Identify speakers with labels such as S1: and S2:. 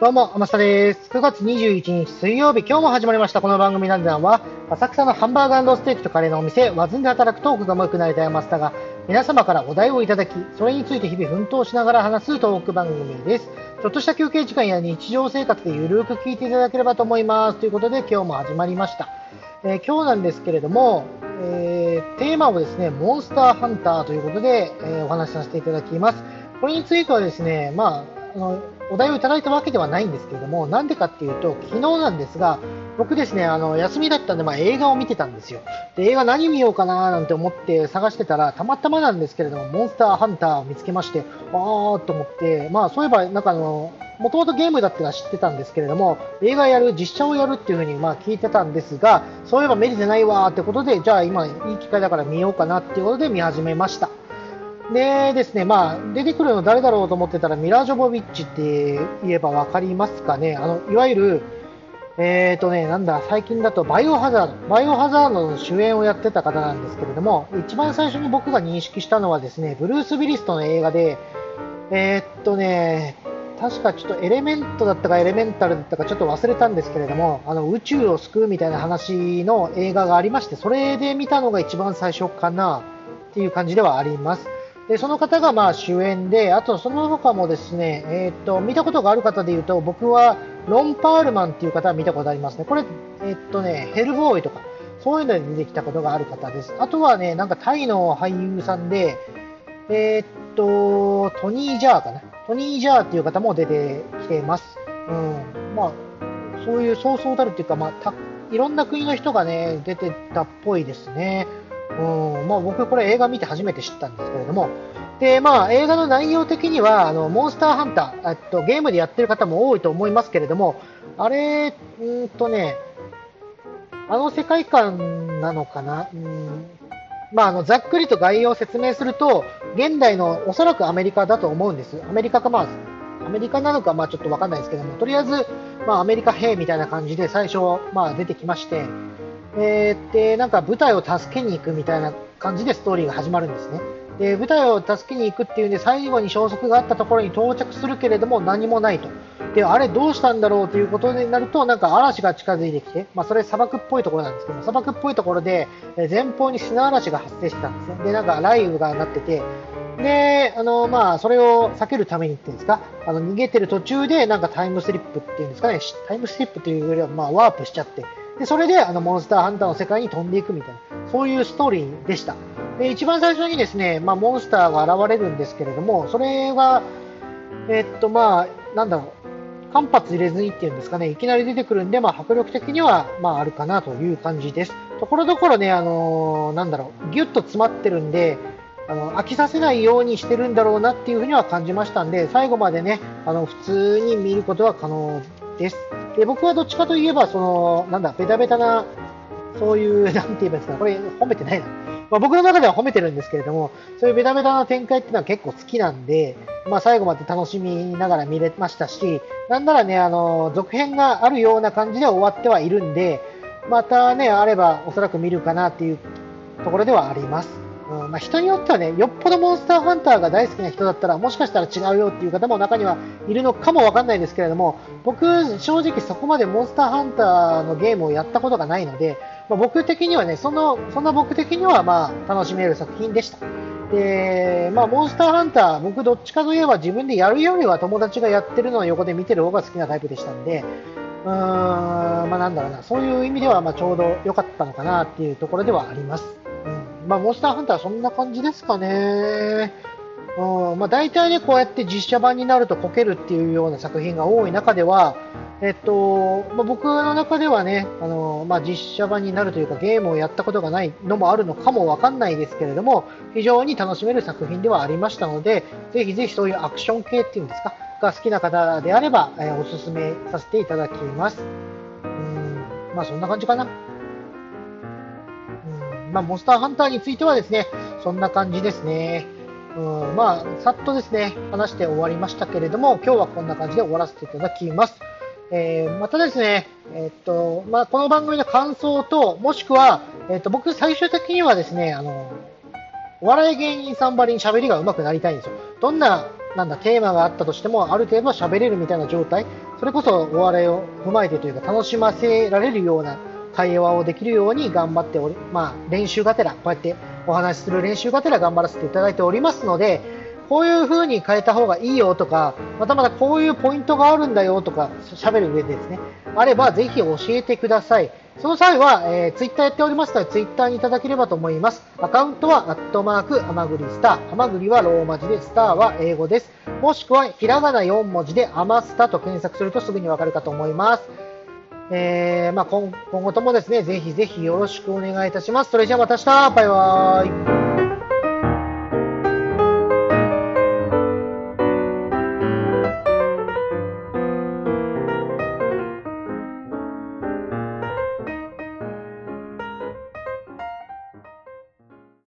S1: どうも、天下です。9月21日水曜日、今日も始まりました。この番組なんでは、浅草のハンバーガーステーキとカレーのお店、ワズンで働くトークがも良くなりたいマスタが、皆様からお題をいただき、それについて日々奮闘しながら話すトーク番組です。ちょっとした休憩時間や日常生活でゆるく聞いていただければと思います。ということで、今日も始まりました。えー、今日なんですけれども、えー、テーマをですね、モンスターハンターということで、えー、お話しさせていただきます。これについてはですね、まあ、あのお題をいただいたわけではないんですけれども、なんでかっていうと、昨日なんですが、僕ですね、あの休みだったんで、まあ、映画を見てたんですよ。で、映画何見ようかななんて思って探してたら、たまたまなんですけれども、モンスターハンターを見つけまして、あーと思って、まあ、そういえば、なんかあの、もともとゲームだってのは知ってたんですけれども、映画やる、実写をやるっていう風にまあ聞いてたんですが、そういえば見れてないわーってことで、じゃあ今いい機会だから見ようかなっていうことで見始めました。でですね、まあ、出てくるの誰だろうと思ってたら、ミラージョボビッチって言えば分かりますかね。あの、いわゆる、えーとね、なんだ、最近だとバイオハザード、バイオハザードの主演をやってた方なんですけれども、一番最初に僕が認識したのはですね、ブルース・ウィリストの映画で、えー、っとね、確かちょっとエレメントだったかエレメンタルだったかちょっと忘れたんですけれども、あの宇宙を救うみたいな話の映画がありまして、それで見たのが一番最初かなっていう感じではあります。でその方がまあ主演で、あとその他もですね、えー、っと見たことがある方でいうと、僕はロン・パールマンっていう方は見たことありますね。これ、えー、っとね、ヘルボーイとか、そういうので出てきたことがある方です。あとはね、なんかタイの俳優さんで、えー、っと、トニー・ジャーかな。トニー・ジャーっていう方も出てきてます。うん。まあ、そういうそうそうたるっていうか、まあ、たいろんな国の人がね、出てたっぽいですね。うんまあ、僕、これ映画見て初めて知ったんですけれども、でまあ、映画の内容的にはあのモンスターハンターっと、ゲームでやってる方も多いと思いますけれども、あれ、うんとね、あの世界観なのかな、うんまあ、あのざっくりと概要を説明すると、現代のおそらくアメリカだと思うんです。アメリカか、まあ、アメリカなのか、まあ、ちょっとわかんないですけども、とりあえず、まあ、アメリカ兵みたいな感じで最初、まあ、出てきまして、えー、で、なんか舞台を助けに行くみたいな感じでストーリーが始まるんですね。で、舞台を助けに行くっていうんで、最後に消息があったところに到着するけれども何もないと。で、あれどうしたんだろうということになると、なんか嵐が近づいてきて、まあそれ砂漠っぽいところなんですけど、砂漠っぽいところで、前方に砂嵐が発生してたんですね。で、なんか雷雨がなってて、で、あの、まあ、それを避けるためにっていうんですか、あの、逃げてる途中で、なんかタイムスリップっていうんですかね、タイムスリップというよりは、まあ、ワープしちゃって、で、それであのモンスターハンターの世界に飛んでいくみたいな、そういうストーリーでした。で、一番最初にですね、まあ、モンスターが現れるんですけれども、それが、えっと、まあ、なんだろう、間髪入れずにっていうんですかね、いきなり出てくるんで、まあ、迫力的には、まあ、あるかなという感じです。ところどころね、あのー、なんだろう、ぎゅっと詰まってるんで、あの飽きさせないようにしてるんだろうなっていうふうには感じましたんで、最後までね、あの普通に見ることは可能です。で僕はどっちかといえば、その、なんだ、ベタベタな、そういう、なんて言えばいますか、これ褒めてないな。まあ、僕の中では褒めてるんですけれども、そういうベタベタな展開っていうのは結構好きなんで、まあ、最後まで楽しみながら見れましたし、なんならね、あの、続編があるような感じで終わってはいるんで、またね、あればおそらく見るかなっていうところではあります。まあ、人によってはね、よっぽどモンスターハンターが大好きな人だったら、もしかしたら違うよっていう方も中にはいるのかもわかんないですけれども、僕、正直そこまでモンスターハンターのゲームをやったことがないので、まあ、僕的にはね、その、そんな僕的にはまあ、楽しめる作品でした。で、まあ、モンスターハンター、僕どっちかといえば自分でやるよりは友達がやってるのを横で見てる方が好きなタイプでしたんで、うーん、まあなんだろうな、そういう意味ではまちょうど良かったのかなっていうところではあります。まあ、モンスターハンターそんな感じですかね。うんまあ、大体ね、こうやって実写版になるとこけるっていうような作品が多い中では、えっとまあ、僕の中ではね、あのまあ、実写版になるというかゲームをやったことがないのもあるのかもわかんないですけれども、非常に楽しめる作品ではありましたので、ぜひぜひそういうアクション系っていうんですか、が好きな方であれば、えー、おすすめさせていただきます。うん、まあそんな感じかな。まあ、モンスターハンターについてはですね、そんな感じですね。うん、まあ、さっとですね、話して終わりましたけれども、今日はこんな感じで終わらせていただきます。えー、またですね、えー、っと、まあ、この番組の感想と、もしくは、えー、っと、僕最終的にはですね、あの、お笑い芸人さんばりに喋りが上手くなりたいんですよ。どんななんだ、テーマがあったとしても、ある程度喋れるみたいな状態、それこそお笑いを踏まえてというか、楽しませられるような会話をできるように頑張っており、まあ、練習がてら、こうやってお話しする練習がてら頑張らせていただいておりますので、こういう風に変えた方がいいよとか、またまたこういうポイントがあるんだよとか、喋る上でですね、あればぜひ教えてください。その際は、えー、ツイッターやっておりますので、ツイッターにいただければと思います。アカウントは、アットマーク、ハマグリスター。ハマグリはローマ字で、スターは英語です。もしくは、ひらがな4文字で、アマスタと検索するとすぐにわかるかと思います。えー、まあ今、今後ともですね、ぜひぜひよろしくお願いいたします。それじゃあまた明日バイバーイ